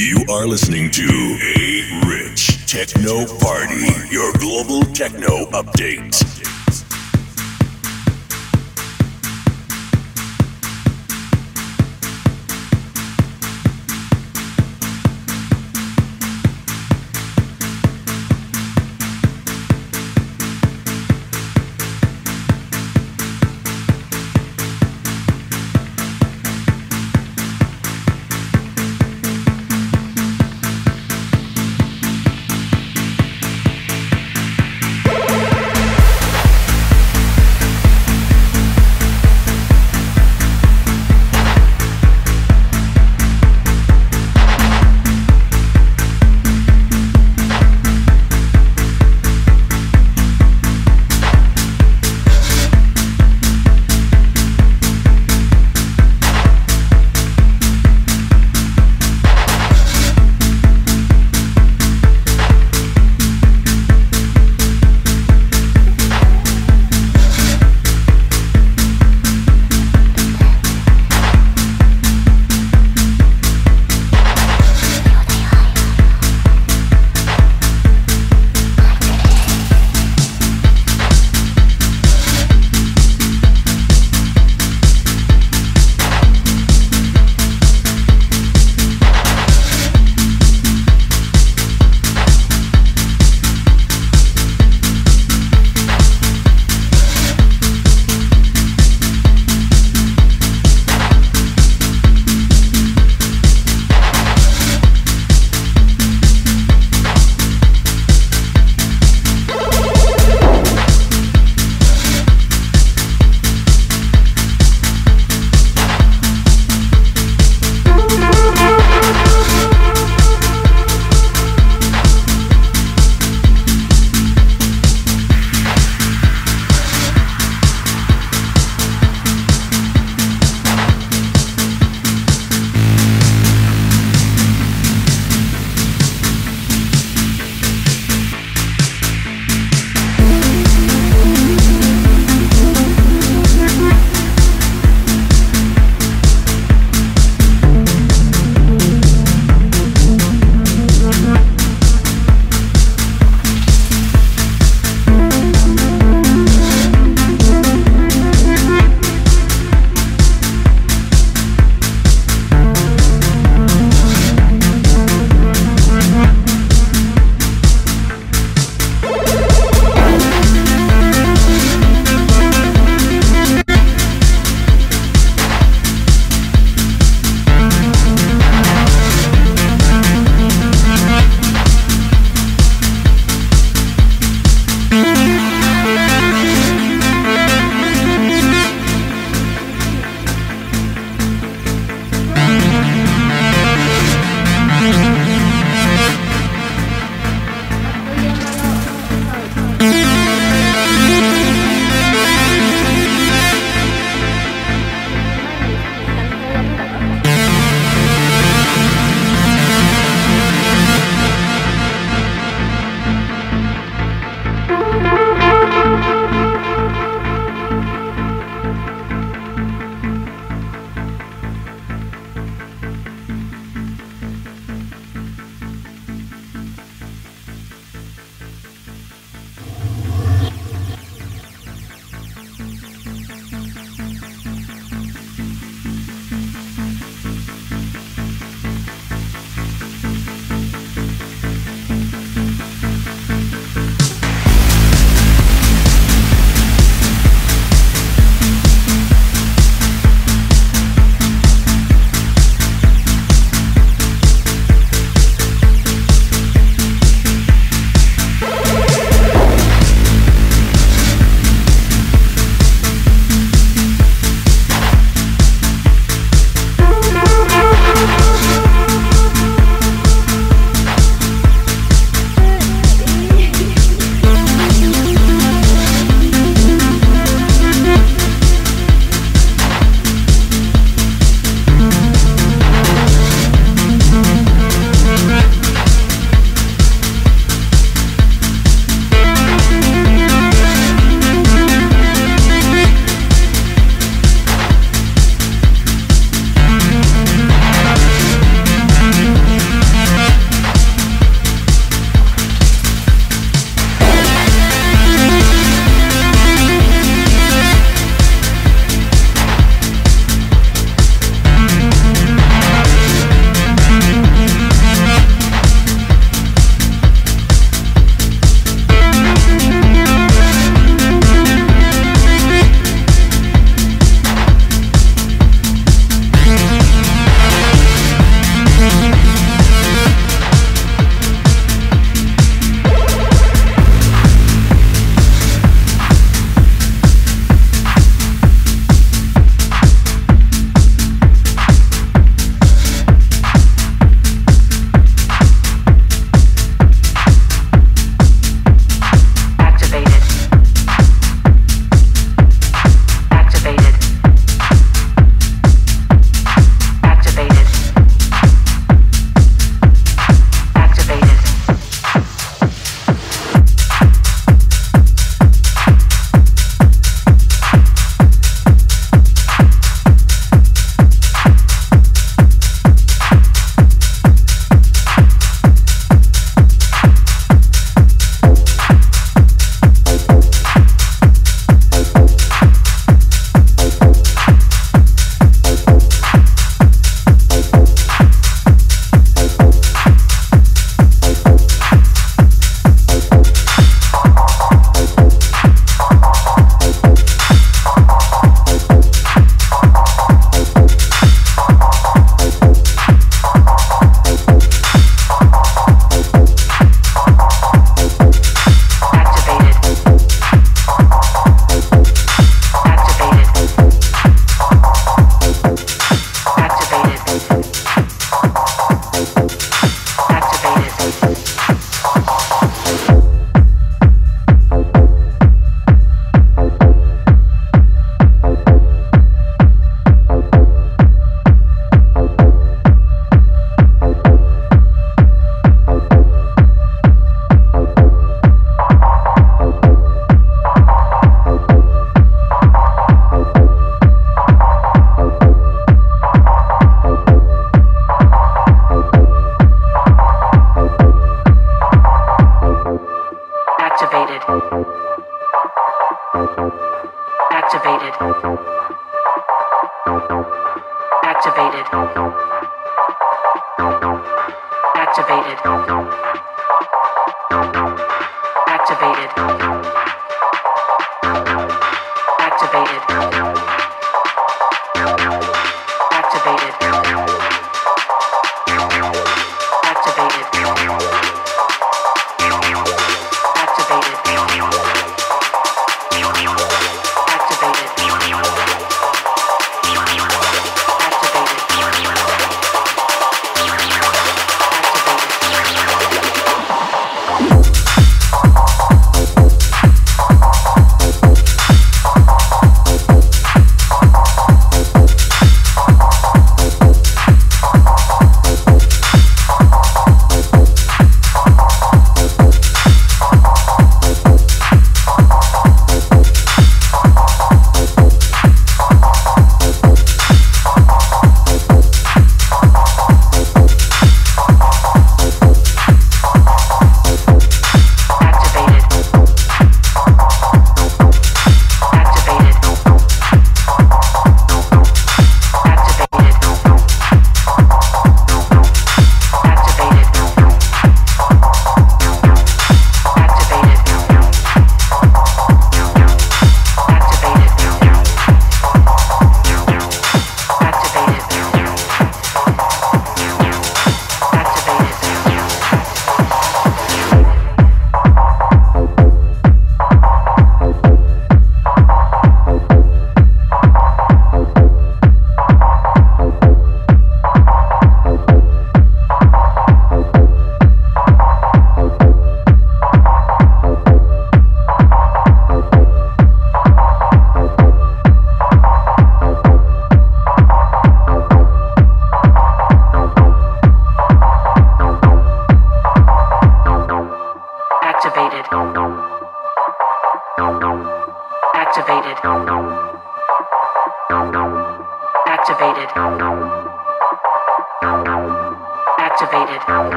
You are listening to A Rich Techno Party, your global techno update.